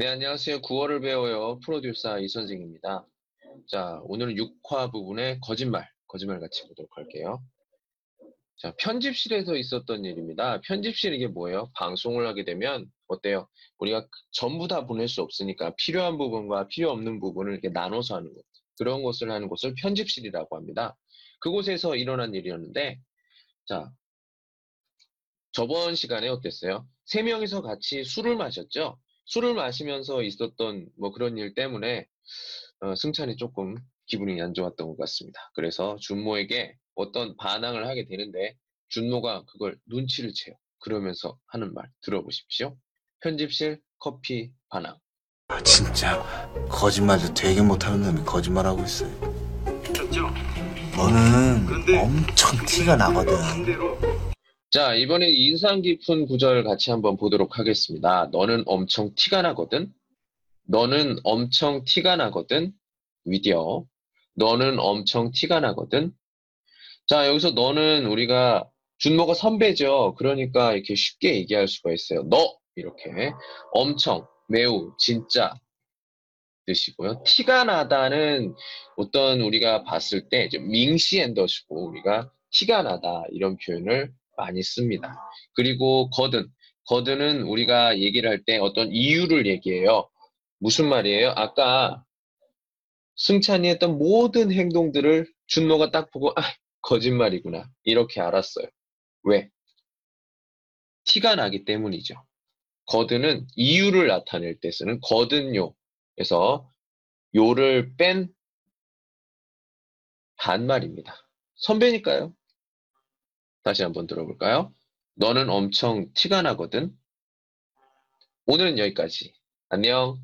네, 안녕하세요. 9월을 배워요. 프로듀서 이선생입니다. 자, 오늘은 6화 부분의 거짓말, 거짓말 같이 보도록 할게요. 자, 편집실에서 있었던 일입니다. 편집실 이게 뭐예요? 방송을 하게 되면 어때요? 우리가 전부 다 보낼 수 없으니까 필요한 부분과 필요 없는 부분을 이렇게 나눠서 하는 것. 그런 것을 하는 곳을 편집실이라고 합니다. 그곳에서 일어난 일이었는데, 자, 저번 시간에 어땠어요? 세 명이서 같이 술을 마셨죠? 술을 마시면서 있었던 뭐 그런 일 때문에 어, 승찬이 조금 기분이 안 좋았던 것 같습니다. 그래서 준모에게 어떤 반항을 하게 되는데 준모가 그걸 눈치를 채요. 그러면서 하는 말 들어보십시오. 편집실 커피 반항. 아, 진짜 거짓말도 되게 못하는 놈이 거짓말하고 있어요. 너는 그런데- 엄청 티가 나거든. 반대로 자, 이번에 인상 깊은 구절 같이 한번 보도록 하겠습니다. 너는 엄청 티가 나거든. 너는 엄청 티가 나거든. 위디어. 너는 엄청 티가 나거든. 자, 여기서 너는 우리가 준모가 선배죠. 그러니까 이렇게 쉽게 얘기할 수가 있어요. 너 이렇게 엄청 매우 진짜 뜻이고요. 티가 나다는 어떤 우리가 봤을 때 이제 밍시앤더시고 우리가 티가 나다 이런 표현을 많이 씁니다. 그리고 거든 거든은 우리가 얘기를 할 때 어떤 이유를 얘기해요. 무슨 말이에요? 아까 승찬이 했던 모든 행동들을 준모가 딱 보고 아 거짓말이구나 이렇게 알았어요. 왜? 티가 나기 때문이죠. 거든은 이유를 나타낼 때 쓰는 거든요에서 요를 뺀 반말입니다. 선배니까요. 다시 한번 들어볼까요? 너는 엄청 티가 나거든. 오늘은 여기까지. 안녕.